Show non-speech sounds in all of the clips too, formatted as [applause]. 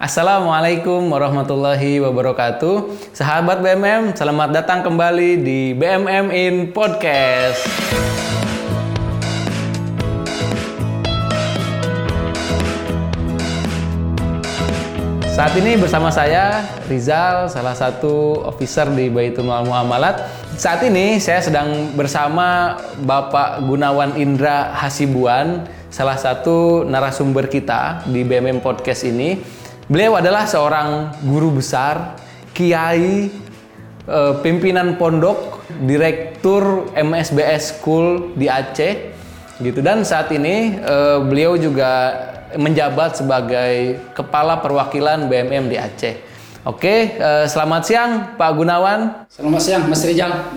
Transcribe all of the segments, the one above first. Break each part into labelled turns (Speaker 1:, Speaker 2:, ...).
Speaker 1: Assalamualaikum warahmatullahi wabarakatuh. Sahabat BMM, selamat datang kembali di BMM in Podcast. Saat ini bersama saya Rizal, salah satu officer di Baitul Mal Muamalat. Saat ini saya sedang bersama Bapak Gunawan Indra Hasibuan, salah satu narasumber kita di BMM Podcast ini. Beliau adalah seorang guru besar, kiai, eh, pimpinan pondok, direktur MSBS School di Aceh gitu dan saat ini eh, beliau juga menjabat sebagai kepala perwakilan BMM di Aceh. Oke, eh, selamat siang Pak Gunawan.
Speaker 2: Selamat siang Mas Rijal.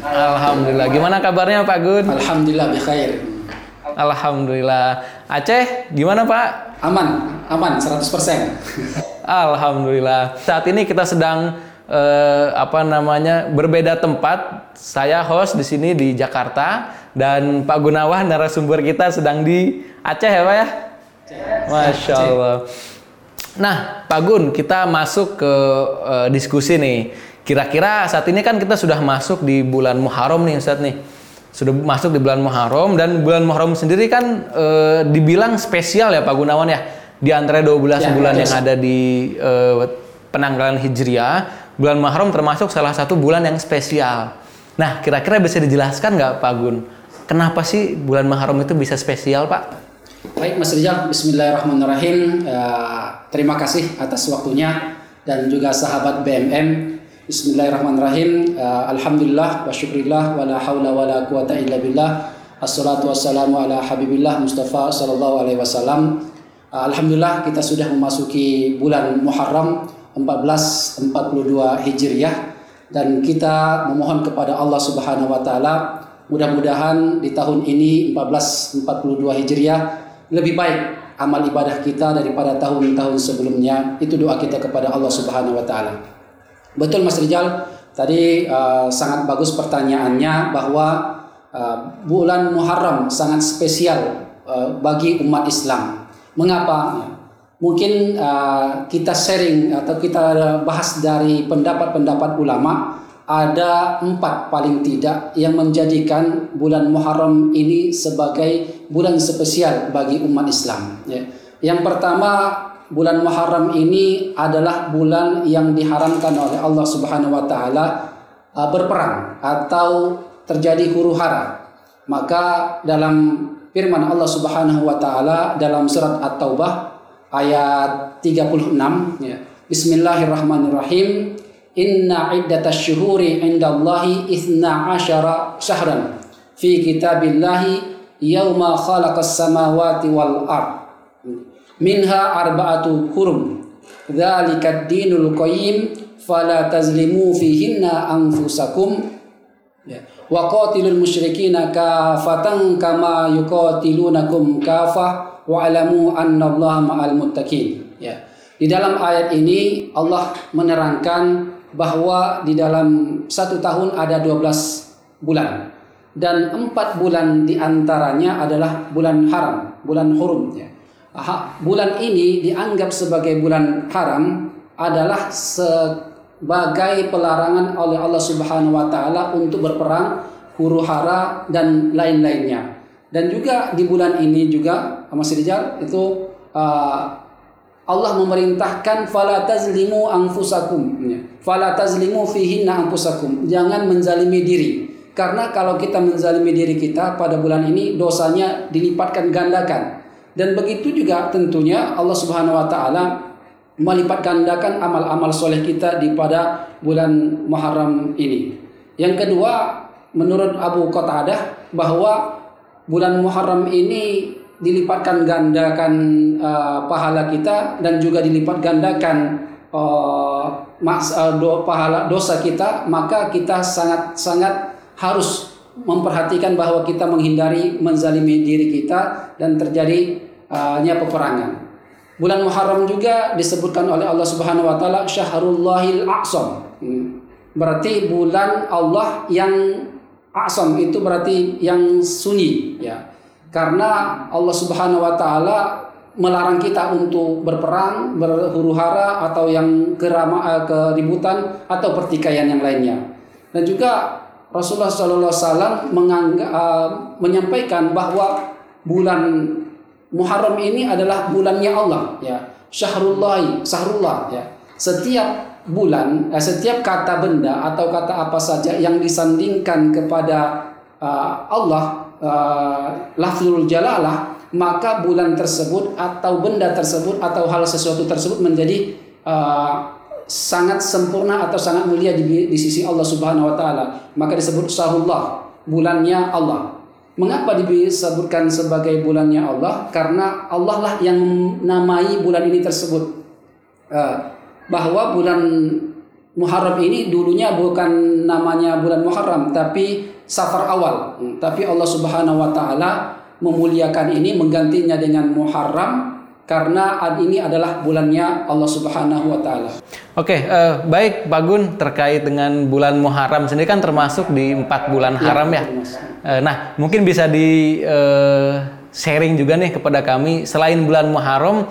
Speaker 1: Alhamdulillah. Gimana kabarnya Pak Gun?
Speaker 2: Alhamdulillah bikhair.
Speaker 1: Alhamdulillah. Aceh gimana Pak?
Speaker 2: Aman, aman 100%.
Speaker 1: Alhamdulillah. Saat ini kita sedang eh, apa namanya berbeda tempat. Saya host di sini di Jakarta dan Pak Gunawan narasumber kita sedang di Aceh ya Pak ya? Masya Allah. Nah, Pak Gun, kita masuk ke eh, diskusi nih. Kira-kira saat ini kan kita sudah masuk di bulan Muharram nih Ustaz nih. Sudah masuk di bulan Muharram dan bulan Muharram sendiri kan eh, dibilang spesial ya Pak Gunawan ya. Di antara 12
Speaker 2: Ya,
Speaker 1: bulan
Speaker 2: betul.
Speaker 1: yang ada di eh, penanggalan Hijriah, bulan Muharram termasuk salah satu bulan yang spesial. Nah, kira-kira bisa dijelaskan nggak Pak Gun? Kenapa sih bulan Muharram itu bisa spesial, Pak?
Speaker 2: Baik Mas Rijal, Bismillahirrahmanirrahim. Eh, terima kasih atas waktunya dan juga sahabat BMM. Bismillahirrahmanirrahim. Eh, Alhamdulillah wa syukrillah wa la hawla wa la quwata illa billah. Assalatu wassalamu ala habibillah Mustafa sallallahu alaihi wasallam. Eh, Alhamdulillah kita sudah memasuki bulan Muharram 1442 Hijriah dan kita memohon kepada Allah Subhanahu wa taala mudah-mudahan di tahun ini 1442 Hijriah lebih baik amal ibadah kita daripada tahun-tahun sebelumnya. Itu doa kita kepada Allah Subhanahu wa taala. Betul Mas Rijal, tadi uh, sangat bagus pertanyaannya bahwa uh, bulan Muharram sangat spesial uh, bagi umat Islam. Mengapa? Mungkin uh, kita sharing atau kita bahas dari pendapat-pendapat ulama ada empat paling tidak yang menjadikan bulan Muharram ini sebagai bulan spesial bagi umat Islam. Ya. Yang pertama bulan Muharram ini adalah bulan yang diharamkan oleh Allah Subhanahu wa taala uh, berperang atau terjadi huru hara. Maka dalam firman Allah Subhanahu wa taala dalam surat At-Taubah ayat 36 ya. Bismillahirrahmanirrahim. Inna iddatasy syuhuri indallahi ithna asyara syahran fi kitabillahi yauma khalaqas samawati wal ard minha arba'atu hurum. Dzalika dinul qayyim fala tazlimu fihinna anfusakum. Ya. Wa qatilul musyrikina kafatan kama yuqatilunakum kafah wa alamu annallaha ma'al muttaqin. Ya. Di dalam ayat ini Allah menerangkan bahwa di dalam satu tahun ada 12 bulan. Dan empat bulan di antaranya adalah bulan haram, bulan hurum. Ya. Bulan ini dianggap sebagai bulan haram adalah sebagai pelarangan oleh Allah Subhanahu Wa Taala untuk berperang, huru hara dan lain-lainnya. Dan juga di bulan ini juga Mas Rijal itu uh, Allah memerintahkan fala tazlimu anfusakum ya. fala tazlimu fihinna anfusakum jangan menzalimi diri karena kalau kita menzalimi diri kita pada bulan ini dosanya dilipatkan gandakan dan begitu juga tentunya Allah Subhanahu wa taala melipat gandakan amal-amal soleh kita di pada bulan Muharram ini. Yang kedua, menurut Abu Qatadah bahwa bulan Muharram ini dilipatkan gandakan uh, pahala kita dan juga dilipat gandakan uh, do, pahala dosa kita maka kita sangat sangat harus memperhatikan bahwa kita menghindari menzalimi diri kita dan terjadi uh, nya peperangan. Bulan Muharram juga disebutkan oleh Allah Subhanahu wa taala Syahrullahil Aqsam. Hmm. Berarti bulan Allah yang Aqsam itu berarti yang sunyi ya. Karena Allah Subhanahu wa taala melarang kita untuk berperang, berhuru hara atau yang kerama uh, keributan atau pertikaian yang lainnya. Dan juga Rasulullah Wasallam uh, menyampaikan bahwa bulan Muharram ini adalah bulannya Allah ya. Syahrullah Syahrullah ya. Setiap bulan eh, setiap kata benda atau kata apa saja yang disandingkan kepada uh, Allah uh, lafzul jalalah maka bulan tersebut atau benda tersebut atau hal sesuatu tersebut menjadi uh, sangat sempurna atau sangat mulia di, di sisi Allah Subhanahu wa taala. Maka disebut syahrullah bulannya Allah Mengapa disebutkan sebagai bulannya Allah? Karena Allah lah yang namai bulan ini tersebut. Eh, bahwa bulan Muharram ini dulunya bukan namanya bulan Muharram, tapi Safar awal. Hmm, tapi Allah Subhanahu Wa Taala memuliakan ini, menggantinya dengan Muharram karena ini adalah bulannya Allah Subhanahu wa taala.
Speaker 1: Oke, uh, baik Pak Gun terkait dengan bulan Muharram sendiri kan termasuk di empat bulan ya, haram ya. Uh, nah, mungkin bisa di uh, sharing juga nih kepada kami selain bulan Muharram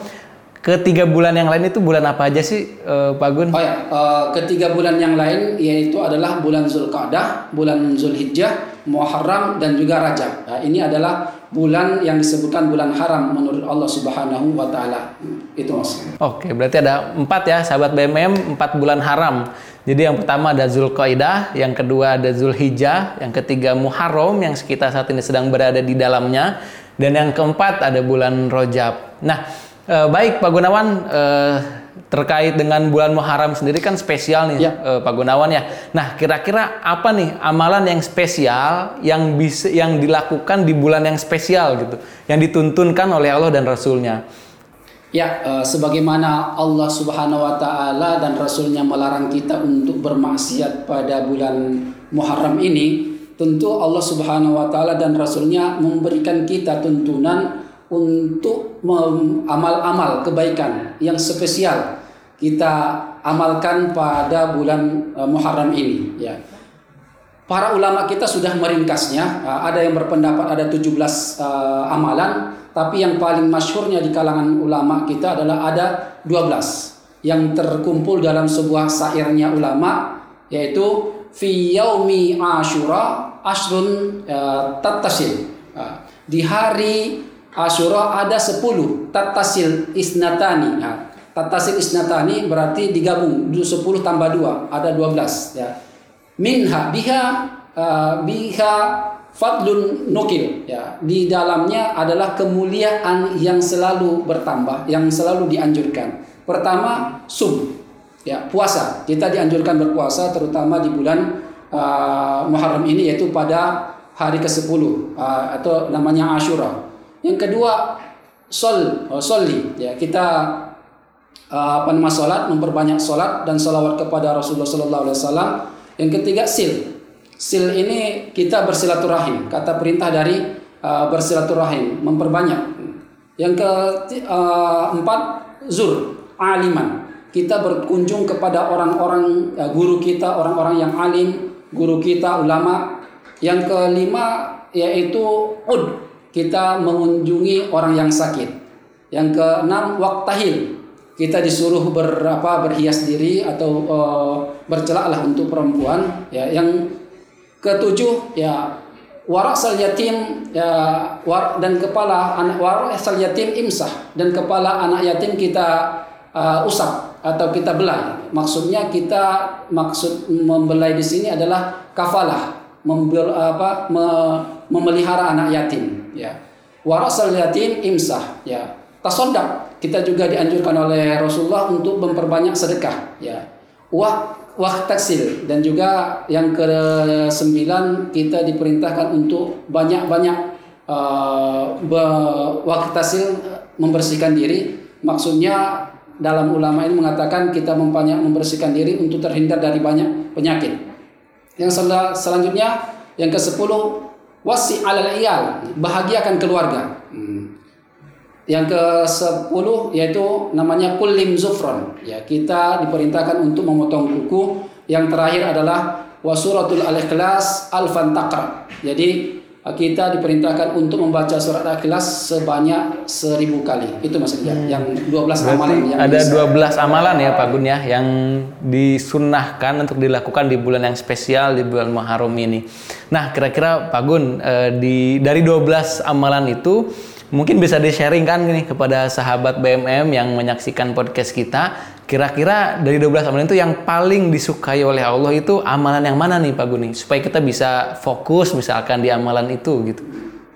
Speaker 1: Ketiga bulan yang lain itu bulan apa aja sih, uh, Pak Gun?
Speaker 2: Oh ya, uh, ketiga bulan yang lain yaitu adalah bulan Zulqa'dah, bulan Zulhijjah, Muharram dan juga Rajab. Nah, ini adalah bulan yang disebutkan bulan haram menurut Allah Subhanahu wa taala. Itu Mas.
Speaker 1: Oke, berarti ada empat ya, sahabat BMM, empat bulan haram. Jadi yang pertama ada Zulqa'dah, yang kedua ada Zulhijjah, yang ketiga Muharram yang kita saat ini sedang berada di dalamnya, dan yang keempat ada bulan Rojab. Nah, Uh, baik Pak Gunawan uh, terkait dengan bulan Muharram sendiri kan spesial nih ya. uh, Pak Gunawan ya. Nah kira-kira apa nih amalan yang spesial yang bisa yang dilakukan di bulan yang spesial gitu, yang dituntunkan oleh Allah dan Rasulnya?
Speaker 2: Ya, uh, sebagaimana Allah Subhanahu Wa Taala dan Rasulnya melarang kita untuk bermaksiat pada bulan Muharram ini, tentu Allah Subhanahu Wa Taala dan Rasulnya memberikan kita tuntunan untuk amal-amal kebaikan yang spesial kita amalkan pada bulan uh, Muharram ini ya. Para ulama kita sudah meringkasnya, uh, ada yang berpendapat ada 17 uh, amalan, tapi yang paling masyhurnya di kalangan ulama kita adalah ada 12 yang terkumpul dalam sebuah syairnya ulama yaitu fi yaumi asyura asrun uh, tattasil. Uh, di hari Asyura ada 10 tatasil isnatani. Nah, tatasil isnatani berarti digabung. 10 tambah 2 ada 12 ya. Minha biha uh, biha fadlun nukil ya. Di dalamnya adalah kemuliaan yang selalu bertambah yang selalu dianjurkan. Pertama sum ya puasa. Kita dianjurkan berpuasa terutama di bulan uh, Muharram ini yaitu pada hari ke-10 uh, atau namanya Asyura yang kedua sol oh, soli ya kita uh, apa nama salat memperbanyak salat dan salawat kepada Rasulullah sallallahu alaihi wasallam. Yang ketiga sil. Sil ini kita bersilaturahim. Kata perintah dari uh, bersilaturahim, memperbanyak. Yang keempat uh, zur, aliman. Kita berkunjung kepada orang-orang uh, guru kita, orang-orang yang alim, guru kita ulama. Yang kelima yaitu ud, kita mengunjungi orang yang sakit. Yang keenam waktahil. Kita disuruh berapa berhias diri atau uh, bercelaklah untuk perempuan. Ya, yang ketujuh ya warasal yatim ya war, dan kepala anak warasal yatim imsah dan kepala anak yatim kita uh, usap atau kita belai. Maksudnya kita maksud membelai di sini adalah kafalah, membel, apa, me, memelihara anak yatim ya. Warasal yatim imsah ya. Tasodak kita juga dianjurkan oleh Rasulullah untuk memperbanyak sedekah ya. Wah wah taksil dan juga yang ke sembilan kita diperintahkan untuk banyak-banyak uh, waktu taksil membersihkan diri. Maksudnya dalam ulama ini mengatakan kita membanyak membersihkan diri untuk terhindar dari banyak penyakit yang selanjutnya yang ke sepuluh wasi alal iyal bahagiakan keluarga. Hmm. yang ke sepuluh yaitu namanya kulim zufron. Ya kita diperintahkan untuk memotong kuku. Yang terakhir adalah wasuratul al-ikhlas takra jadi kita diperintahkan untuk membaca surat Al-Ikhlas sebanyak seribu kali. Itu maksudnya hmm. yang 12
Speaker 1: Berarti
Speaker 2: amalan yang
Speaker 1: ada
Speaker 2: bisa.
Speaker 1: 12 amalan ya Pak Gun ya yang disunahkan untuk dilakukan di bulan yang spesial di bulan Muharram ini. Nah, kira-kira Pak Gun eh, di dari 12 amalan itu mungkin bisa di-sharing kan nih kepada sahabat BMM yang menyaksikan podcast kita. Kira-kira dari 12 amalan itu yang paling disukai oleh Allah itu amalan yang mana nih Pak Gun nih? Supaya kita bisa fokus misalkan di amalan itu gitu.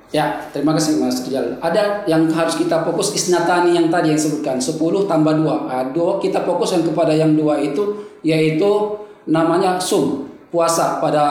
Speaker 2: Ya, terima kasih Mas Rijal. Ada yang harus kita fokus isnatani yang tadi yang sebutkan 10 tambah 2. Nah, dua kita fokus yang kepada yang dua itu yaitu namanya sum puasa pada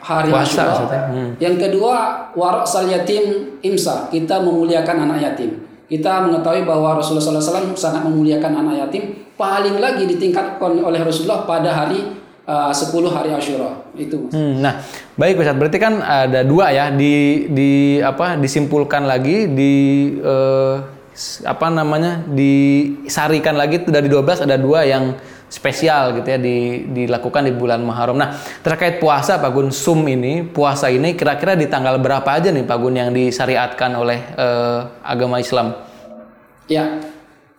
Speaker 2: hari
Speaker 1: Puasa, maksudnya. Hmm.
Speaker 2: Yang kedua warak sal yatim imsa kita memuliakan anak yatim. Kita mengetahui bahwa Rasulullah SAW sangat memuliakan anak yatim. Paling lagi ditingkatkan oleh Rasulullah pada hari uh, 10 hari Asyura itu.
Speaker 1: Hmm, nah, baik Ustaz. Berarti kan ada dua ya di di apa disimpulkan lagi di eh, s- apa namanya disarikan lagi itu dari 12 ada dua yang spesial gitu ya di, dilakukan di bulan Muharram. Nah, terkait puasa Pak Gun Sum ini, puasa ini kira-kira di tanggal berapa aja nih Pak Gun yang disyariatkan oleh eh, agama Islam?
Speaker 2: Ya,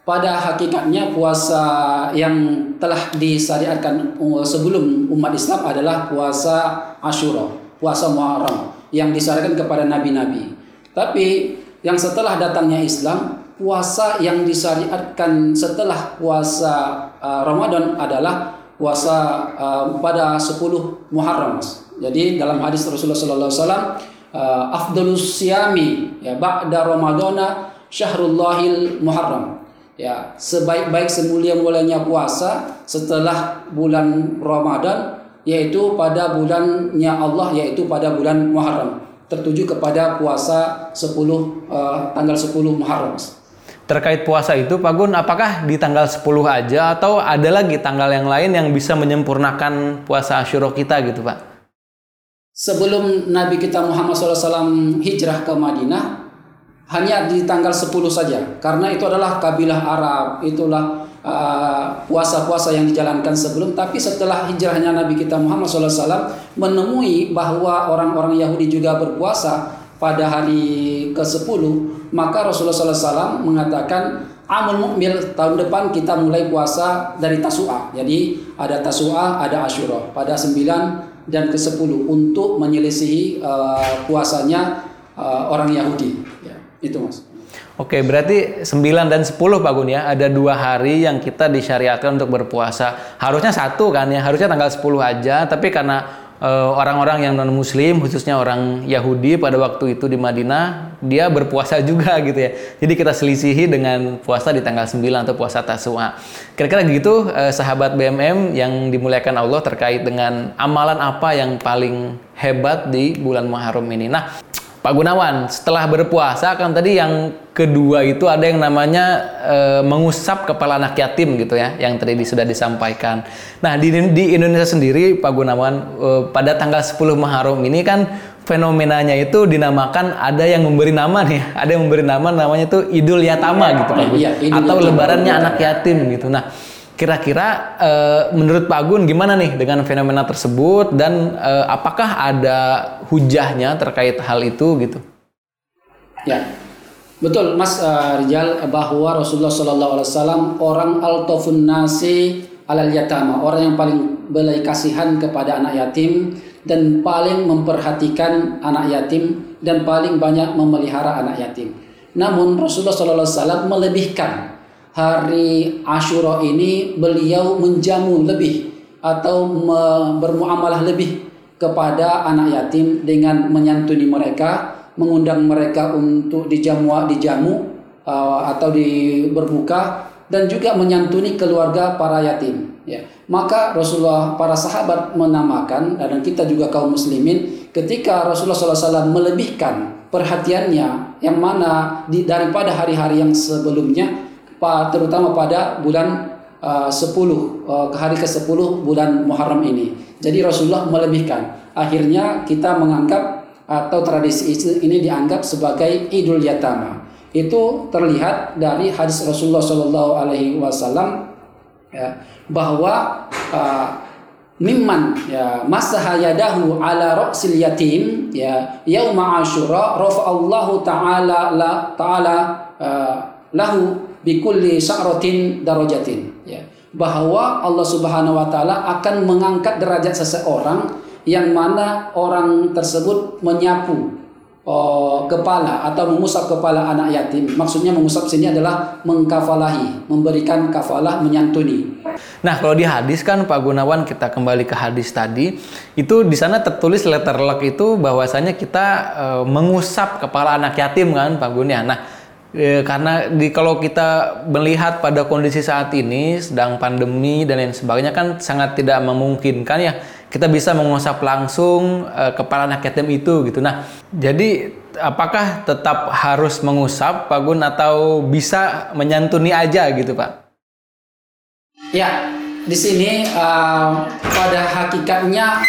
Speaker 2: pada hakikatnya puasa yang telah disyariatkan sebelum umat Islam adalah puasa Ashura, puasa Muharram yang disyariatkan kepada nabi-nabi. Tapi yang setelah datangnya Islam, puasa yang disyariatkan setelah puasa uh, Ramadan adalah puasa uh, pada 10 Muharram. Jadi dalam hadis Rasulullah sallallahu alaihi wasallam uh, afdalus siyami ya ba'da ramadana syahrullahil muharram ya sebaik-baik semulia-mulianya puasa setelah bulan Ramadan yaitu pada bulannya Allah yaitu pada bulan Muharram tertuju kepada puasa 10 uh, tanggal 10 Muharram
Speaker 1: Terkait puasa itu Pak Gun, apakah di tanggal 10 aja atau ada lagi tanggal yang lain yang bisa menyempurnakan puasa Asyura kita gitu Pak?
Speaker 2: sebelum Nabi kita Muhammad SAW hijrah ke Madinah hanya di tanggal 10 saja karena itu adalah kabilah Arab itulah uh, puasa-puasa yang dijalankan sebelum tapi setelah hijrahnya Nabi kita Muhammad SAW menemui bahwa orang-orang Yahudi juga berpuasa pada hari ke-10 maka Rasulullah SAW mengatakan Amul Mukmil tahun depan kita mulai puasa dari Tasu'a. Jadi ada Tasu'a, ada Asyura pada 9 dan ke-10 untuk menyelisihi uh, puasanya uh, orang Yahudi. Ya, itu Mas.
Speaker 1: Oke, berarti 9 dan 10 Pak Gun ya, ada dua hari yang kita disyariatkan untuk berpuasa. Harusnya satu kan ya, harusnya tanggal 10 aja, tapi karena eh, orang-orang yang non muslim khususnya orang Yahudi pada waktu itu di Madinah dia berpuasa [laughs] juga gitu ya. Jadi kita selisihi dengan puasa di tanggal 9 atau puasa Tasua. Kira-kira gitu eh, sahabat BMM yang dimuliakan Allah terkait dengan amalan apa yang paling hebat di bulan Muharram ini. Nah Pak Gunawan, setelah berpuasa kan tadi yang kedua itu ada yang namanya eh, mengusap kepala anak yatim gitu ya, yang tadi di- sudah disampaikan. Nah di, di Indonesia sendiri Pak Gunawan eh, pada tanggal 10 Muharram ini kan fenomenanya itu dinamakan ada yang memberi nama nih, ada yang memberi nama namanya itu Idul Yatama gitu Pak Gun.
Speaker 2: Iya, Idul
Speaker 1: atau lebarannya anak yatim gitu. Nah kira-kira eh, menurut Pak Gun gimana nih dengan fenomena tersebut dan eh, apakah ada hujahnya terkait hal itu gitu?
Speaker 2: Ya, betul Mas uh, Rijal bahwa Rasulullah Shallallahu Alaihi Wasallam orang altofun nasi alal yatama orang yang paling belas kasihan kepada anak yatim dan paling memperhatikan anak yatim dan paling banyak memelihara anak yatim. Namun Rasulullah Shallallahu Alaihi Wasallam melebihkan hari Ashura ini beliau menjamu lebih atau bermuamalah lebih kepada anak yatim dengan menyantuni mereka, mengundang mereka untuk dijamu dijamu uh, atau di berbuka dan juga menyantuni keluarga para yatim. Ya, maka Rasulullah para sahabat menamakan dan kita juga kaum muslimin ketika Rasulullah SAW melebihkan perhatiannya yang mana di, daripada hari-hari yang sebelumnya terutama pada bulan uh, 10 uh, ke hari ke-10 bulan Muharram ini. Jadi Rasulullah melebihkan. Akhirnya kita menganggap atau tradisi ini dianggap sebagai Idul Yatama. Itu terlihat dari hadis Rasulullah Shallallahu alaihi wasallam ya, bahwa uh, mimman ya masaha yadahu ala ra'sil yatim ya yauma asyura rafa'allahu ta'ala la ta'ala uh, lahu bikulli sya'ratin darajatin ya bahwa Allah Subhanahu wa taala akan mengangkat derajat seseorang yang mana orang tersebut menyapu oh, kepala atau mengusap kepala anak yatim. Maksudnya mengusap sini adalah mengkafalahi, memberikan kafalah, menyantuni.
Speaker 1: Nah, kalau di hadis kan Pak Gunawan kita kembali ke hadis tadi, itu di sana tertulis letter luck itu bahwasanya kita e, mengusap kepala anak yatim kan Pak Gun ya. Nah, e, karena di kalau kita melihat pada kondisi saat ini sedang pandemi dan lain sebagainya kan sangat tidak memungkinkan ya kita bisa mengusap langsung uh, kepala anak yatim itu gitu. Nah, jadi apakah tetap harus mengusap Pak Gun atau bisa menyantuni aja gitu Pak?
Speaker 2: Ya, di sini uh, pada hakikatnya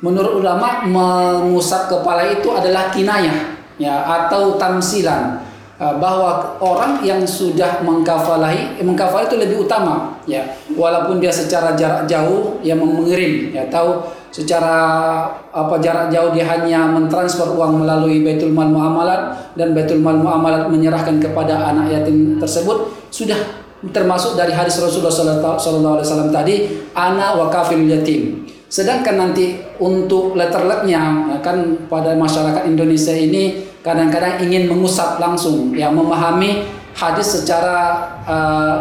Speaker 2: menurut ulama mengusap kepala itu adalah kinayah ya atau tamsilan bahwa orang yang sudah mengkafalahi mengkafalahi itu lebih utama ya. Walaupun dia secara jarak jauh yang mengirim ya tahu secara apa jarak jauh dia hanya mentransfer uang melalui Baitul Mal Muamalat dan Baitul Mal Muamalat menyerahkan kepada anak yatim tersebut sudah termasuk dari hadis Rasulullah Wasallam tadi anak wakafil yatim sedangkan nanti untuk letter letternya ya kan pada masyarakat Indonesia ini kadang-kadang ingin mengusap langsung ya memahami hadis secara uh,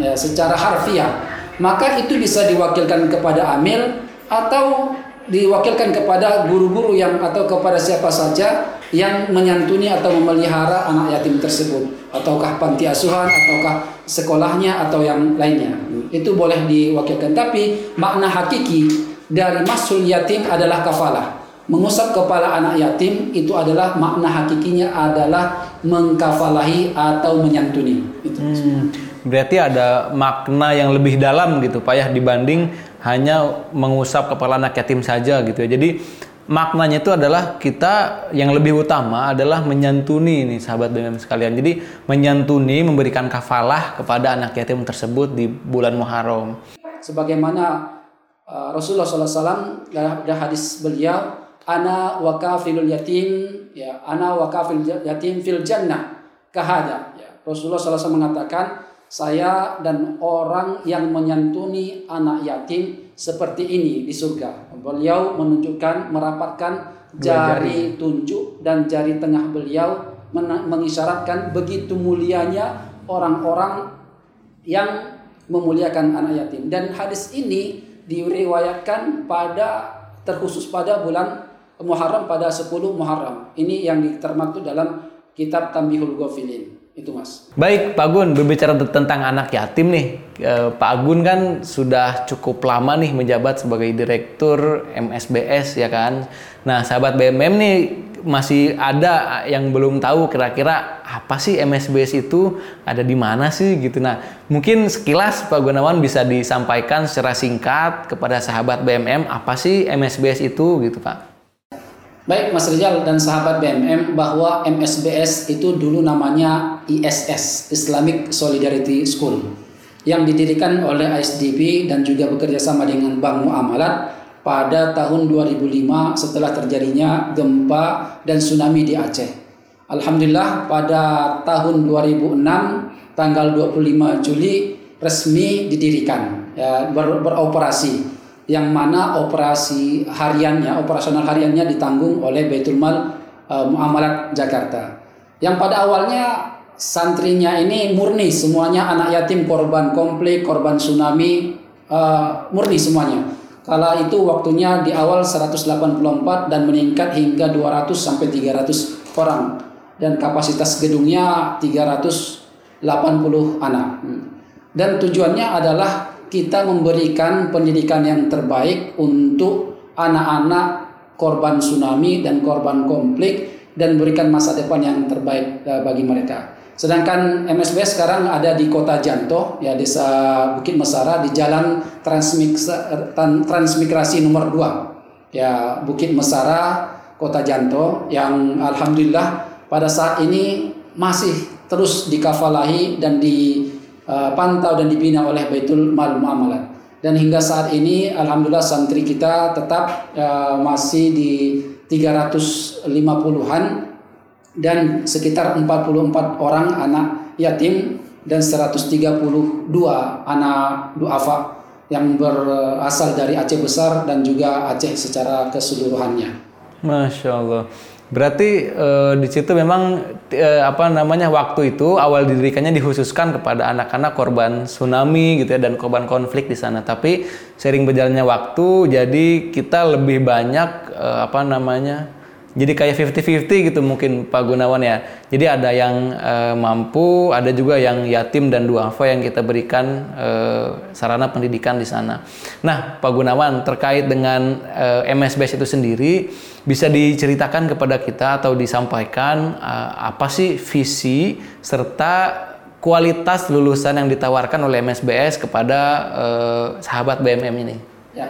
Speaker 2: ya secara harfiah. Maka itu bisa diwakilkan kepada amil atau diwakilkan kepada guru-guru yang atau kepada siapa saja yang menyantuni atau memelihara anak yatim tersebut. Ataukah panti asuhan ataukah sekolahnya atau yang lainnya. Itu boleh diwakilkan. Tapi makna hakiki dari masul yatim adalah kafalah. Mengusap kepala anak yatim itu adalah makna hakikinya adalah mengkafalahi atau menyantuni. Itu.
Speaker 1: Hmm, berarti ada makna yang lebih dalam gitu Pak ya dibanding hanya mengusap kepala anak yatim saja gitu ya. Jadi maknanya itu adalah kita yang lebih utama adalah menyantuni nih sahabat BMM sekalian. Jadi menyantuni memberikan kafalah kepada anak yatim tersebut di bulan Muharram.
Speaker 2: Sebagaimana Uh, Rasulullah SAW dalam hadis beliau ana wakafilul yatim ya ana wakafil yatim fil jannah kahada ya Rasulullah SAW mengatakan saya dan orang yang menyantuni anak yatim seperti ini di surga. Beliau menunjukkan merapatkan jari tunjuk dan jari tengah beliau mengisyaratkan begitu mulianya orang-orang yang memuliakan anak yatim. Dan hadis ini diriwayatkan pada terkhusus pada bulan Muharram pada 10 Muharram. Ini yang termaktub dalam kitab Tambihul Ghafilin. Itu Mas.
Speaker 1: Baik, Pak Gun, berbicara tentang anak yatim nih. Eh, Pak Gun kan sudah cukup lama nih menjabat sebagai direktur MSBS ya kan. Nah, sahabat BMM nih masih ada yang belum tahu kira-kira apa sih MSBS itu ada di mana sih gitu. Nah, mungkin sekilas Pak Gunawan bisa disampaikan secara singkat kepada sahabat BMM apa sih MSBS itu gitu Pak.
Speaker 2: Baik Mas Rizal dan sahabat BMM bahwa MSBS itu dulu namanya ISS Islamic Solidarity School yang didirikan oleh ISDB dan juga bekerja sama dengan Bank Muamalat pada tahun 2005 setelah terjadinya gempa dan tsunami di Aceh. Alhamdulillah pada tahun 2006 tanggal 25 Juli resmi didirikan ya, ber, beroperasi yang mana operasi hariannya operasional hariannya ditanggung oleh Baitul Mal uh, Muamalat Jakarta. Yang pada awalnya santrinya ini murni semuanya anak yatim korban konflik, korban tsunami uh, murni semuanya Kala itu waktunya di awal 184 dan meningkat hingga 200 sampai 300 orang dan kapasitas gedungnya 380 anak. Dan tujuannya adalah kita memberikan pendidikan yang terbaik untuk anak-anak korban tsunami dan korban konflik dan berikan masa depan yang terbaik eh, bagi mereka. Sedangkan MSB sekarang ada di Kota Janto, ya Desa Bukit Mesara di Jalan Transmigrasi nomor 2. Ya, Bukit Mesara, Kota Janto yang alhamdulillah pada saat ini masih terus dikafalahi dan dipantau dan dibina oleh Baitul Mal Muamalat. dan hingga saat ini alhamdulillah santri kita tetap uh, masih di 350-an dan sekitar 44 orang anak yatim dan 132 anak duafa yang berasal dari Aceh Besar dan juga Aceh secara keseluruhannya.
Speaker 1: Masya Allah. Berarti e, di situ memang e, apa namanya waktu itu awal didirikannya dikhususkan kepada anak-anak korban tsunami gitu ya dan korban konflik di sana. Tapi sering berjalannya waktu jadi kita lebih banyak e, apa namanya jadi kayak 50-50 gitu mungkin Pak Gunawan ya. Jadi ada yang e, mampu, ada juga yang yatim dan duafa yang kita berikan e, sarana pendidikan di sana. Nah, Pak Gunawan terkait dengan e, MSBS itu sendiri bisa diceritakan kepada kita atau disampaikan e, apa sih visi serta kualitas lulusan yang ditawarkan oleh MSBS kepada e, sahabat BMM ini?
Speaker 2: Ya.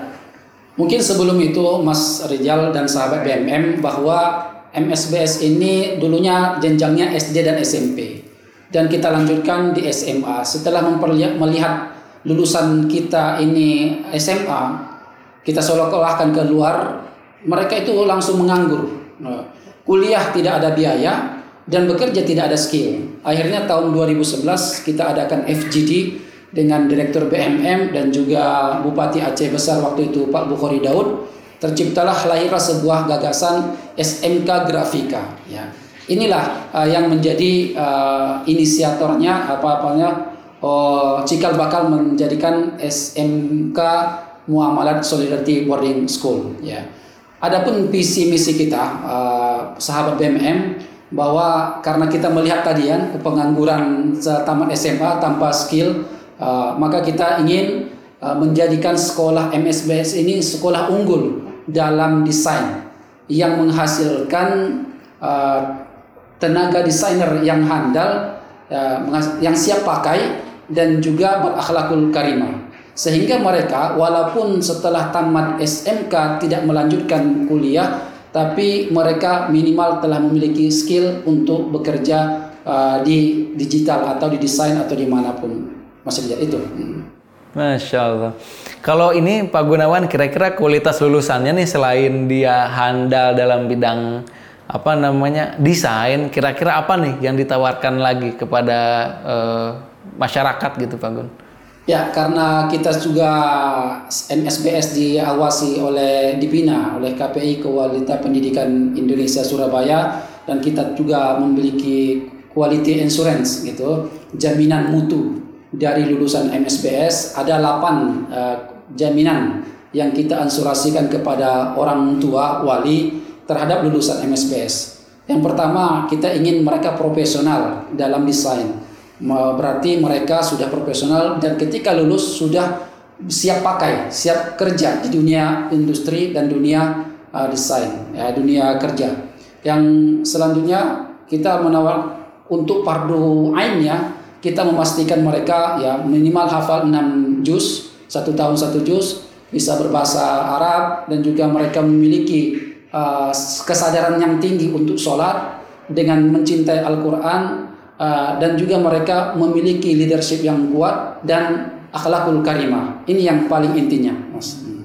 Speaker 2: Mungkin sebelum itu Mas Rijal dan sahabat BMM bahwa MSBS ini dulunya jenjangnya SD dan SMP dan kita lanjutkan di SMA. Setelah melihat lulusan kita ini SMA, kita seolah-olahkan keluar, mereka itu langsung menganggur. Nah, kuliah tidak ada biaya dan bekerja tidak ada skill. Akhirnya tahun 2011 kita adakan FGD dengan Direktur BMM dan juga Bupati Aceh Besar waktu itu Pak Bukhari Daud terciptalah lahirlah sebuah gagasan SMK Grafika ya. Inilah uh, yang menjadi uh, inisiatornya apa apanya oh, cikal bakal menjadikan SMK Muamalat Solidarity Boarding School ya. Adapun visi misi kita uh, sahabat BMM bahwa karena kita melihat tadi ya pengangguran tamat SMA tanpa skill Uh, maka kita ingin uh, menjadikan sekolah MSBS ini sekolah unggul dalam desain yang menghasilkan uh, tenaga desainer yang handal, uh, yang siap pakai dan juga berakhlakul karimah. Sehingga mereka walaupun setelah tamat SMK tidak melanjutkan kuliah, tapi mereka minimal telah memiliki skill untuk bekerja uh, di digital atau di desain atau di mana pun masih lihat itu.
Speaker 1: Masya Allah. Kalau ini Pak Gunawan kira-kira kualitas lulusannya nih selain dia handal dalam bidang apa namanya desain, kira-kira apa nih yang ditawarkan lagi kepada uh, masyarakat gitu Pak Gun?
Speaker 2: Ya karena kita juga MSBS diawasi oleh Dipina oleh KPI Kualitas Pendidikan Indonesia Surabaya dan kita juga memiliki quality insurance gitu jaminan mutu dari lulusan MSBS ada 8 uh, eh, jaminan yang kita ansurasikan kepada orang tua wali terhadap lulusan MSBS. Yang pertama, kita ingin mereka profesional dalam desain. Berarti mereka sudah profesional dan ketika lulus sudah siap pakai, siap kerja di dunia industri dan dunia uh, desain, ya, dunia kerja. Yang selanjutnya kita menawar untuk pardu ain ya kita memastikan mereka ya minimal hafal 6 juz, satu tahun satu juz, bisa berbahasa Arab dan juga mereka memiliki uh, kesadaran yang tinggi untuk sholat dengan mencintai Al-Quran uh, dan juga mereka memiliki leadership yang kuat dan akhlakul karimah. Ini yang paling intinya, Mas.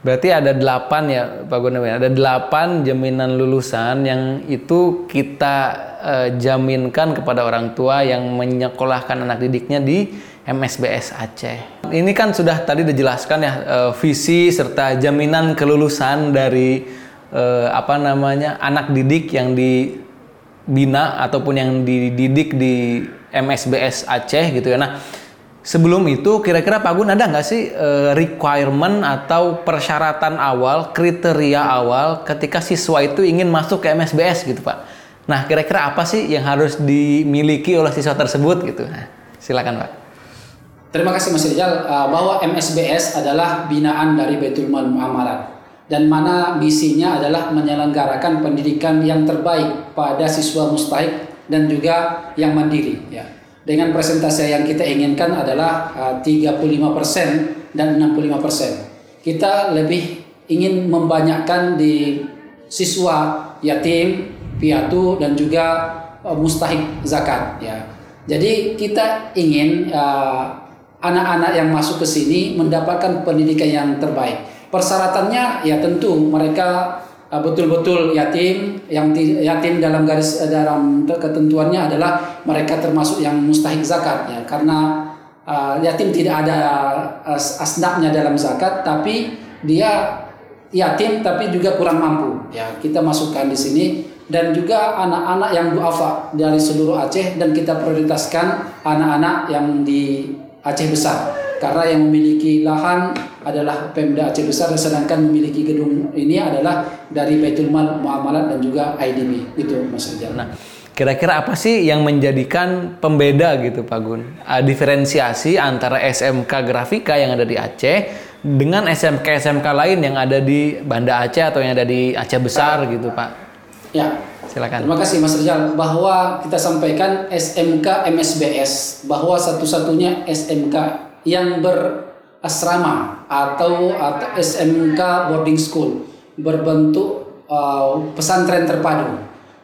Speaker 1: Berarti ada delapan ya Pak Gunawan, ada delapan jaminan lulusan yang itu kita uh, jaminkan kepada orang tua yang menyekolahkan anak didiknya di MSBS Aceh. Ini kan sudah tadi dijelaskan ya uh, visi serta jaminan kelulusan dari uh, apa namanya anak didik yang dibina ataupun yang dididik di MSBS Aceh gitu ya. Nah, Sebelum itu, kira-kira Pak Gun ada nggak sih uh, requirement atau persyaratan awal, kriteria awal ketika siswa itu ingin masuk ke MSBS gitu Pak? Nah, kira-kira apa sih yang harus dimiliki oleh siswa tersebut gitu? Nah, silakan Pak.
Speaker 2: Terima kasih Mas Rizal. Uh, bahwa MSBS adalah binaan dari Baitul Mal Muamalat dan mana misinya adalah menyelenggarakan pendidikan yang terbaik pada siswa mustahik dan juga yang mandiri. Ya dengan presentasi yang kita inginkan adalah uh, 35% dan 65%. Kita lebih ingin membanyakkan di siswa yatim, piatu dan juga uh, mustahik zakat ya. Jadi kita ingin uh, anak-anak yang masuk ke sini mendapatkan pendidikan yang terbaik. Persyaratannya ya tentu mereka uh, betul-betul yatim yang yatim dalam garis uh, dalam ketentuannya adalah mereka termasuk yang mustahik zakat ya. Karena uh, yatim tidak ada uh, asnafnya dalam zakat tapi dia yatim tapi juga kurang mampu ya. Kita masukkan di sini. Dan juga anak-anak yang duafa dari seluruh Aceh dan kita prioritaskan anak-anak yang di Aceh besar karena yang memiliki lahan adalah Pemda Aceh besar sedangkan memiliki gedung ini adalah dari Baitul Mal Muamalat dan juga IDB itu Mas Rizal.
Speaker 1: Nah, kira-kira apa sih yang menjadikan pembeda gitu Pak Gun? Diferensiasi antara SMK Grafika yang ada di Aceh dengan SMK-SMK lain yang ada di Banda Aceh atau yang ada di Aceh besar gitu Pak?
Speaker 2: Ya.
Speaker 1: Silakan.
Speaker 2: Terima kasih Mas Rizal bahwa kita sampaikan SMK MSBS bahwa satu-satunya SMK yang berasrama atau, atau SMK boarding school berbentuk uh, pesantren terpadu.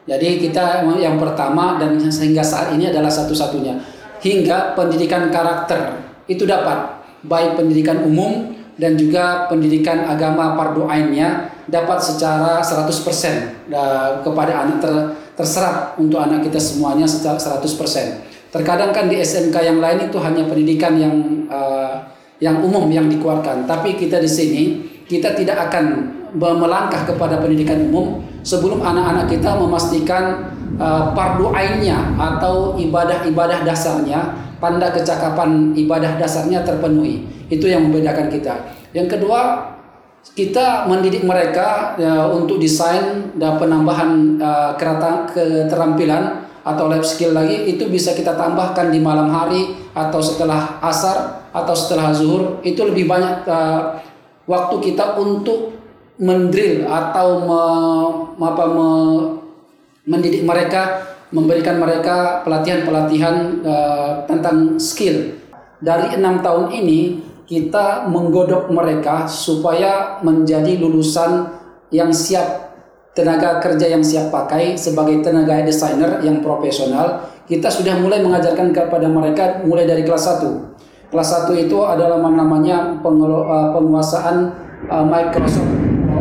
Speaker 2: Jadi kita yang pertama dan sehingga saat ini adalah satu-satunya hingga pendidikan karakter itu dapat baik pendidikan umum dan juga pendidikan agama fardu ainnya dapat secara 100% kepada anak ter, terserap untuk anak kita semuanya secara 100%. Terkadang kan di SMK yang lain itu hanya pendidikan yang uh, yang umum yang dikeluarkan, tapi kita di sini kita tidak akan melangkah kepada pendidikan umum sebelum anak-anak kita memastikan uh, fardu ainnya atau ibadah-ibadah dasarnya, tanda kecakapan ibadah dasarnya terpenuhi. Itu yang membedakan kita. Yang kedua, kita mendidik mereka ya, untuk desain dan penambahan uh, keterampilan atau life skill lagi itu bisa kita tambahkan di malam hari atau setelah asar atau setelah zuhur. Itu lebih banyak uh, waktu kita untuk mendrill atau me, apa, me, mendidik mereka memberikan mereka pelatihan-pelatihan uh, tentang skill. Dari enam tahun ini kita menggodok mereka supaya menjadi lulusan yang siap tenaga kerja yang siap pakai sebagai tenaga desainer yang profesional kita sudah mulai mengajarkan kepada mereka mulai dari kelas 1 kelas 1 itu adalah namanya eh, penguasaan uh, Microsoft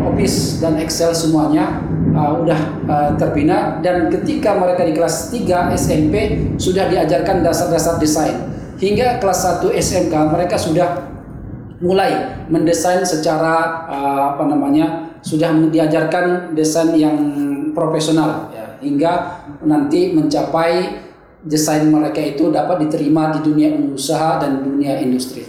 Speaker 2: Office dan Excel semuanya uh, udah uh, terbina dan ketika mereka di kelas 3 SMP sudah diajarkan dasar-dasar desain. Hingga kelas 1 SMK mereka sudah mulai mendesain secara uh, apa namanya sudah diajarkan desain yang profesional ya, hingga nanti mencapai desain mereka itu dapat diterima di dunia usaha dan dunia industri.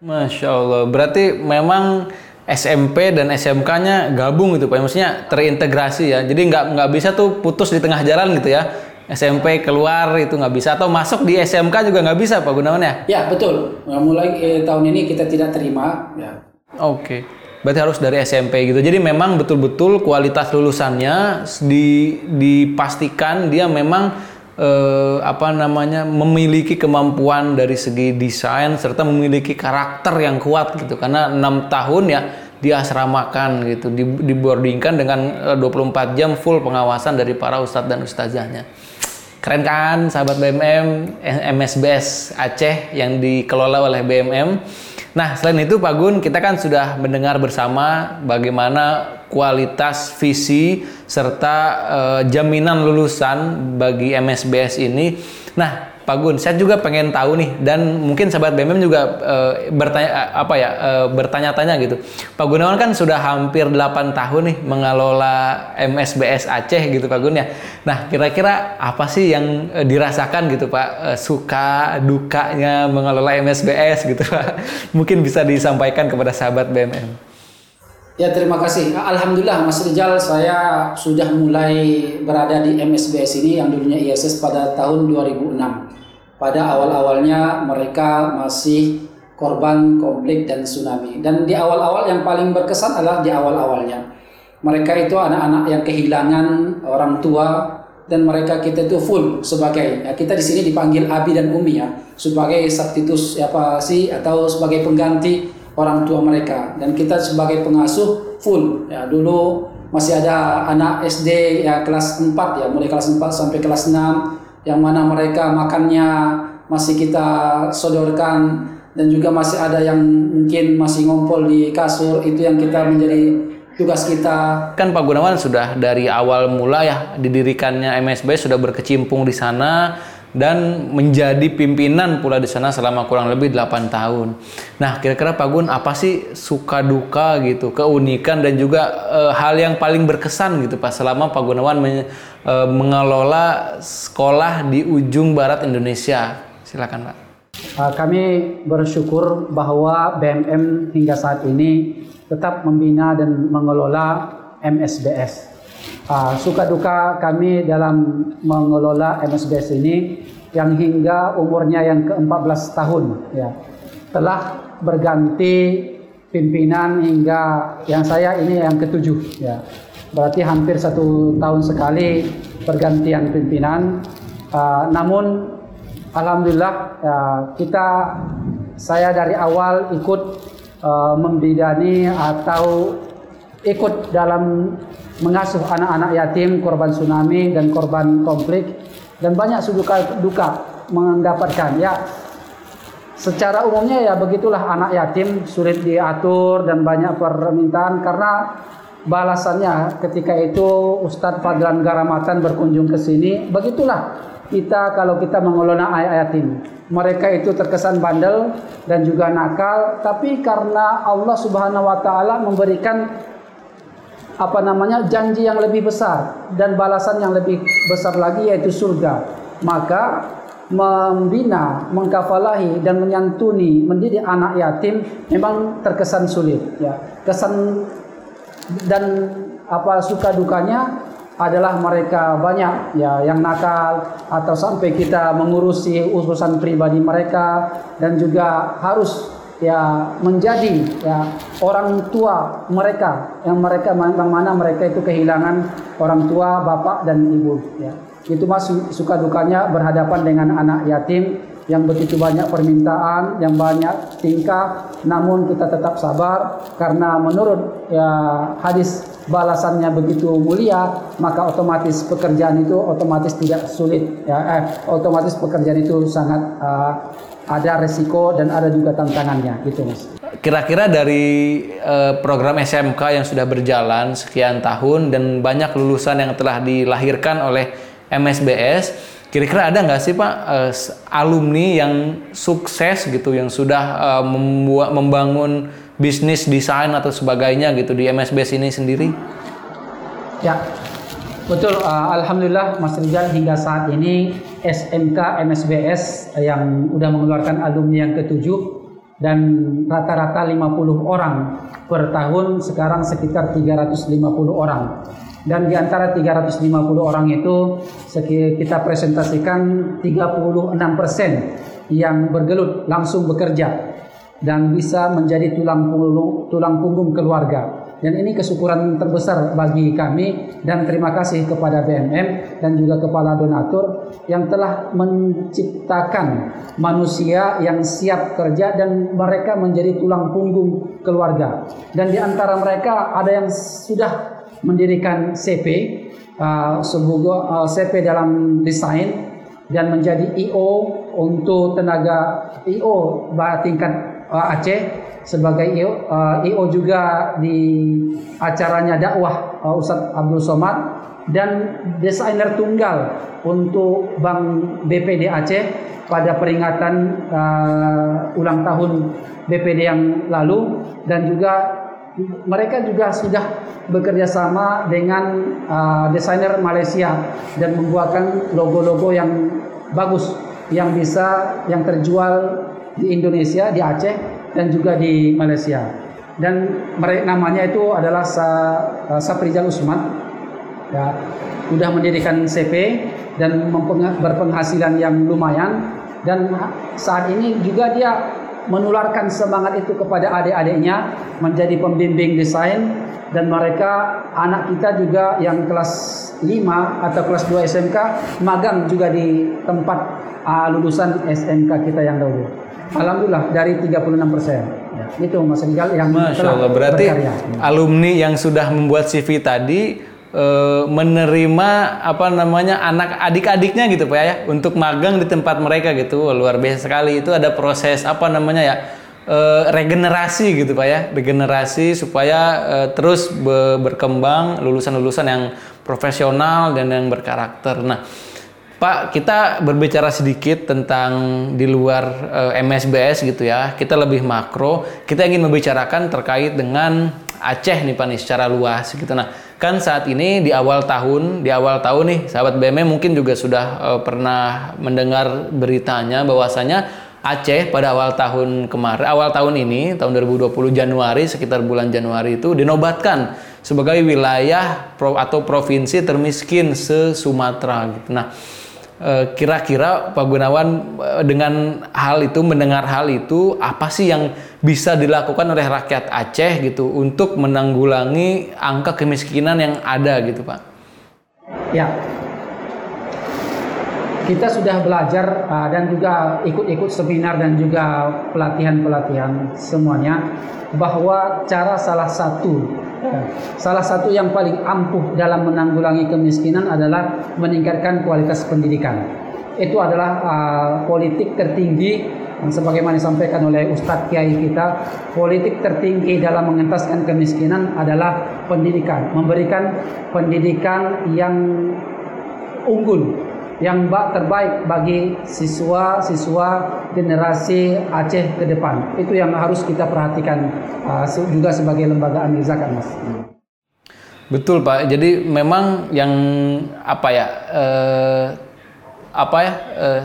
Speaker 1: Masya Allah, berarti memang SMP dan SMK-nya gabung gitu Pak, maksudnya terintegrasi ya. Jadi nggak nggak bisa tuh putus di tengah jalan gitu ya SMP keluar itu nggak bisa atau masuk di SMK juga nggak bisa Pak Gunawan ya?
Speaker 2: Ya betul. Mulai eh, tahun ini kita tidak terima. Ya.
Speaker 1: Oke. Okay. Berarti harus dari SMP gitu. Jadi memang betul-betul kualitas lulusannya di, dipastikan dia memang eh, apa namanya memiliki kemampuan dari segi desain serta memiliki karakter yang kuat gitu. Karena enam tahun ya diasramakan gitu, di, di boardingkan dengan 24 eh, jam full pengawasan dari para ustadz dan ustazahnya. Keren kan sahabat BMM, MSBS Aceh yang dikelola oleh BMM. Nah, selain itu Pak Gun, kita kan sudah mendengar bersama bagaimana kualitas visi serta uh, jaminan lulusan bagi MSBS ini. Nah, Pak Gun, saya juga pengen tahu nih dan mungkin sahabat BMM juga uh, bertanya uh, apa ya uh, bertanya-tanya gitu. Pak Gunawan kan sudah hampir 8 tahun nih mengelola MSBS Aceh gitu Pak Gun ya. Nah, kira-kira apa sih yang dirasakan gitu Pak uh, suka dukanya mengelola MSBS gitu Pak? [laughs] Mungkin bisa disampaikan kepada sahabat BMM.
Speaker 2: Ya terima kasih. Alhamdulillah Mas Rijal saya sudah mulai berada di MSBS ini yang dulunya ISS pada tahun 2006 pada awal-awalnya mereka masih korban konflik dan tsunami. Dan di awal-awal yang paling berkesan adalah di awal-awalnya. Mereka itu anak-anak yang kehilangan orang tua dan mereka kita itu full sebagai ya, kita di sini dipanggil abi dan umi ya sebagai substitutus apa sih atau sebagai pengganti orang tua mereka dan kita sebagai pengasuh full ya dulu masih ada anak SD ya kelas 4 ya mulai kelas 4 sampai kelas 6 yang mana mereka makannya masih kita sodorkan dan juga masih ada yang mungkin masih ngompol di kasur itu yang kita menjadi tugas kita.
Speaker 1: Kan Pak Gunawan sudah dari awal mula ya didirikannya MSB sudah berkecimpung di sana dan menjadi pimpinan pula di sana selama kurang lebih 8 tahun. Nah, kira-kira Pak Gun apa sih suka duka gitu, keunikan dan juga e, hal yang paling berkesan gitu Pak selama Pak Gunawan men, e, mengelola sekolah di ujung barat Indonesia. Silakan Pak.
Speaker 2: Uh, kami bersyukur bahwa BMM hingga saat ini tetap membina dan mengelola MSBS. Uh, suka duka kami dalam mengelola MSBS ini yang hingga umurnya yang ke-14 tahun ya. Telah berganti pimpinan hingga yang saya ini yang ketujuh ya. Berarti hampir satu tahun sekali pergantian pimpinan. Uh, namun Alhamdulillah ya, kita saya dari awal ikut uh, membidani atau ikut dalam mengasuh anak-anak yatim korban tsunami dan korban konflik. Dan banyak suka duka mendapatkan. Ya secara umumnya ya begitulah anak yatim sulit diatur dan banyak permintaan karena balasannya ketika itu Ustadz Fadlan Garamatan berkunjung ke sini. Begitulah kita kalau kita mengelola ayat yatim. Mereka itu terkesan bandel dan juga nakal tapi karena Allah Subhanahu wa taala memberikan apa namanya janji yang lebih besar dan balasan yang lebih besar lagi yaitu surga maka membina, mengkafalahi dan menyantuni mendidik anak yatim memang terkesan sulit ya. Kesan dan apa suka dukanya adalah mereka banyak ya yang nakal atau sampai kita mengurusi urusan pribadi mereka dan juga harus ya menjadi ya orang tua mereka yang mereka yang mana mereka itu kehilangan orang tua bapak dan ibu ya. Itu mas suka dukanya berhadapan dengan anak yatim yang begitu banyak permintaan, yang banyak tingkah, namun kita tetap sabar karena menurut ya hadis balasannya begitu mulia, maka otomatis pekerjaan itu otomatis tidak sulit ya eh, otomatis pekerjaan itu sangat uh, ada resiko dan ada juga tantangannya gitu Mas.
Speaker 1: Kira-kira dari uh, program SMK yang sudah berjalan sekian tahun dan banyak lulusan yang telah dilahirkan oleh MSBS Kira-kira ada nggak sih Pak uh, alumni yang sukses gitu, yang sudah uh, membuat membangun bisnis desain atau sebagainya gitu di MSBS ini sendiri?
Speaker 2: Ya, betul. Uh, Alhamdulillah Mas Rizal hingga saat ini SMK MSBS yang udah mengeluarkan alumni yang ketujuh dan rata-rata 50 orang per tahun sekarang sekitar 350 orang dan di antara 350 orang itu kita presentasikan 36% yang bergelut langsung bekerja dan bisa menjadi tulang punggung tulang punggung keluarga. Dan ini kesyukuran terbesar bagi kami dan terima kasih kepada BMM dan juga kepala donatur yang telah menciptakan manusia yang siap kerja dan mereka menjadi tulang punggung keluarga. Dan di antara mereka ada yang sudah mendirikan CP uh, sebuah CP dalam desain dan menjadi IO untuk tenaga IO tingkat uh, Aceh sebagai IO, uh, IO juga di acaranya dakwah uh, Ustadz Abdul Somad dan desainer tunggal untuk Bank BPD Aceh pada peringatan uh, ulang tahun BPD yang lalu dan juga mereka juga sudah bekerja sama dengan uh, desainer Malaysia dan membuatkan logo-logo yang bagus yang bisa yang terjual di Indonesia, di Aceh dan juga di Malaysia. Dan mereka namanya itu adalah Sa, uh, Saprijal Usman. Ya, sudah mendirikan CP dan berpenghasilan yang lumayan dan saat ini juga dia menularkan semangat itu kepada adik-adiknya menjadi pembimbing desain dan mereka anak kita juga yang kelas 5 atau kelas 2 SMK magang juga di tempat uh, lulusan SMK kita yang dahulu. Alhamdulillah dari 36 persen. Ya, itu Mas Rizal yang
Speaker 1: Masya Allah berarti berkarya. alumni yang sudah membuat CV tadi eh, menerima apa namanya anak adik-adiknya gitu Pak ya untuk magang di tempat mereka gitu. Luar biasa sekali. Itu ada proses apa namanya ya? eh, regenerasi gitu Pak ya. Regenerasi supaya eh, terus be- berkembang lulusan-lulusan yang profesional dan yang berkarakter. Nah, Pak, kita berbicara sedikit tentang di luar eh, MSBS gitu ya. Kita lebih makro. Kita ingin membicarakan terkait dengan Aceh nih Pak nih secara luas gitu. Nah, kan saat ini di awal tahun, di awal tahun nih sahabat BMM mungkin juga sudah eh, pernah mendengar beritanya bahwasanya Aceh pada awal tahun kemarin, awal tahun ini, tahun 2020 Januari, sekitar bulan Januari itu dinobatkan sebagai wilayah atau provinsi termiskin se-Sumatera gitu. Nah, kira-kira Pak Gunawan eh, dengan hal itu, mendengar hal itu, apa sih yang bisa dilakukan oleh rakyat Aceh gitu untuk menanggulangi angka kemiskinan yang ada gitu Pak?
Speaker 2: Ya, kita sudah belajar uh, dan juga ikut-ikut seminar dan juga pelatihan-pelatihan semuanya bahwa cara salah satu salah satu yang paling ampuh dalam menanggulangi kemiskinan adalah meningkatkan kualitas pendidikan. Itu adalah uh, politik tertinggi yang sebagaimana disampaikan oleh Ustadz Kiai kita, politik tertinggi dalam mengentaskan kemiskinan adalah pendidikan, memberikan pendidikan yang unggul yang terbaik bagi siswa-siswa generasi Aceh ke depan. Itu yang harus kita perhatikan uh, juga sebagai lembaga amil zakat, Mas.
Speaker 1: Betul Pak. Jadi memang yang apa ya eh, apa ya eh,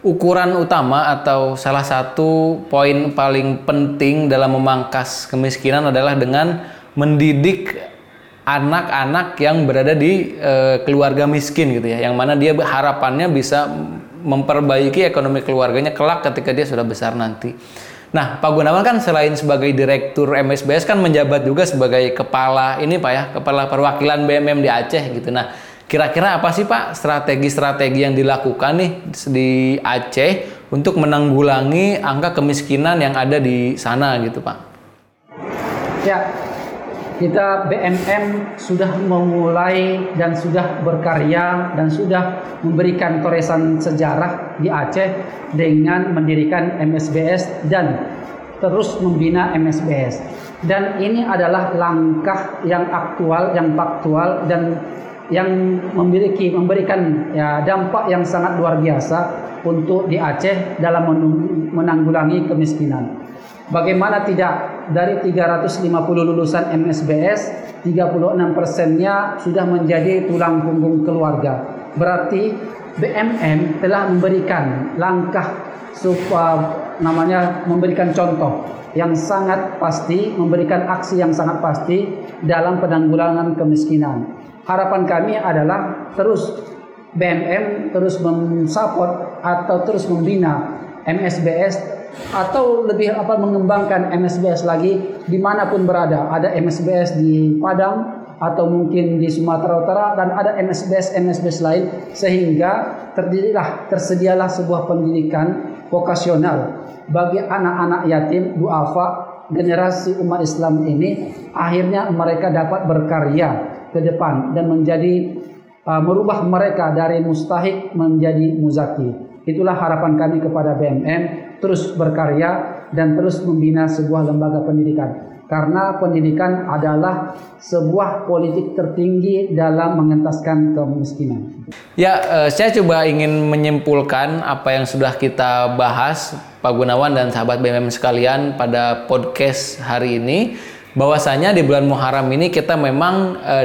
Speaker 1: ukuran utama atau salah satu poin paling penting dalam memangkas kemiskinan adalah dengan mendidik anak-anak yang berada di e, keluarga miskin gitu ya, yang mana dia harapannya bisa memperbaiki ekonomi keluarganya kelak ketika dia sudah besar nanti. Nah, Pak Gunawan kan selain sebagai direktur MSBS kan menjabat juga sebagai kepala ini Pak ya, kepala perwakilan BMM di Aceh gitu. Nah, kira-kira apa sih Pak strategi-strategi yang dilakukan nih di Aceh untuk menanggulangi angka kemiskinan yang ada di sana gitu Pak?
Speaker 2: Ya, kita BMM sudah memulai dan sudah berkarya dan sudah memberikan toresan sejarah di Aceh dengan mendirikan MSBS dan terus membina MSBS. Dan ini adalah langkah yang aktual, yang faktual dan yang memiliki memberikan ya dampak yang sangat luar biasa untuk di Aceh dalam menanggulangi kemiskinan. Bagaimana tidak dari 350 lulusan MSBS 36 persennya sudah menjadi tulang punggung keluarga. Berarti BMM telah memberikan langkah supaya namanya memberikan contoh yang sangat pasti, memberikan aksi yang sangat pasti dalam penanggulangan kemiskinan. Harapan kami adalah terus BMM terus mensupport atau terus membina MSBS atau lebih apa mengembangkan MSBS lagi di mana pun berada. Ada MSBS di Padang atau mungkin di Sumatera Utara dan ada MSBS MSBS lain sehingga terdirilah tersedialah sebuah pendidikan vokasional bagi anak-anak yatim duafa generasi umat Islam ini akhirnya mereka dapat berkarya ke depan dan menjadi uh, merubah mereka dari mustahik menjadi muzaki. Itulah harapan kami kepada BMM terus berkarya dan terus membina sebuah lembaga pendidikan. Karena pendidikan adalah sebuah politik tertinggi dalam mengentaskan kemiskinan.
Speaker 1: Ya, eh, saya coba ingin menyimpulkan apa yang sudah kita bahas, Pak Gunawan dan sahabat BMM sekalian pada podcast hari ini. Bahwasanya di bulan Muharram ini kita memang eh,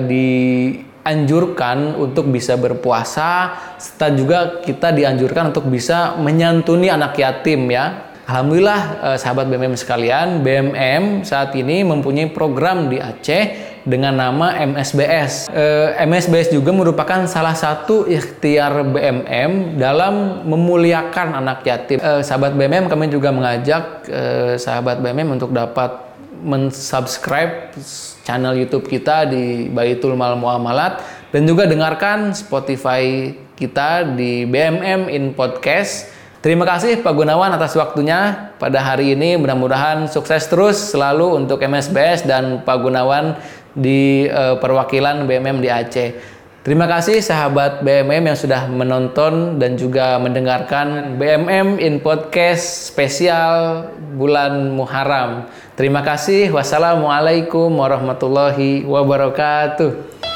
Speaker 1: dianjurkan untuk bisa berpuasa, serta juga kita dianjurkan untuk bisa menyantuni anak yatim ya. Alhamdulillah eh, sahabat BMM sekalian, BMM saat ini mempunyai program di Aceh dengan nama MSBS. Eh, MSBS juga merupakan salah satu ikhtiar BMM dalam memuliakan anak yatim. Eh, sahabat BMM kami juga mengajak eh, sahabat BMM untuk dapat mensubscribe channel YouTube kita di Baitul Mal Muamalat dan juga dengarkan Spotify kita di BMM in Podcast. Terima kasih Pak Gunawan atas waktunya pada hari ini. Mudah-mudahan sukses terus selalu untuk MSBS dan Pak Gunawan di uh, perwakilan BMM di Aceh. Terima kasih sahabat BMM yang sudah menonton dan juga mendengarkan BMM in podcast spesial bulan Muharram. Terima kasih. Wassalamualaikum warahmatullahi wabarakatuh.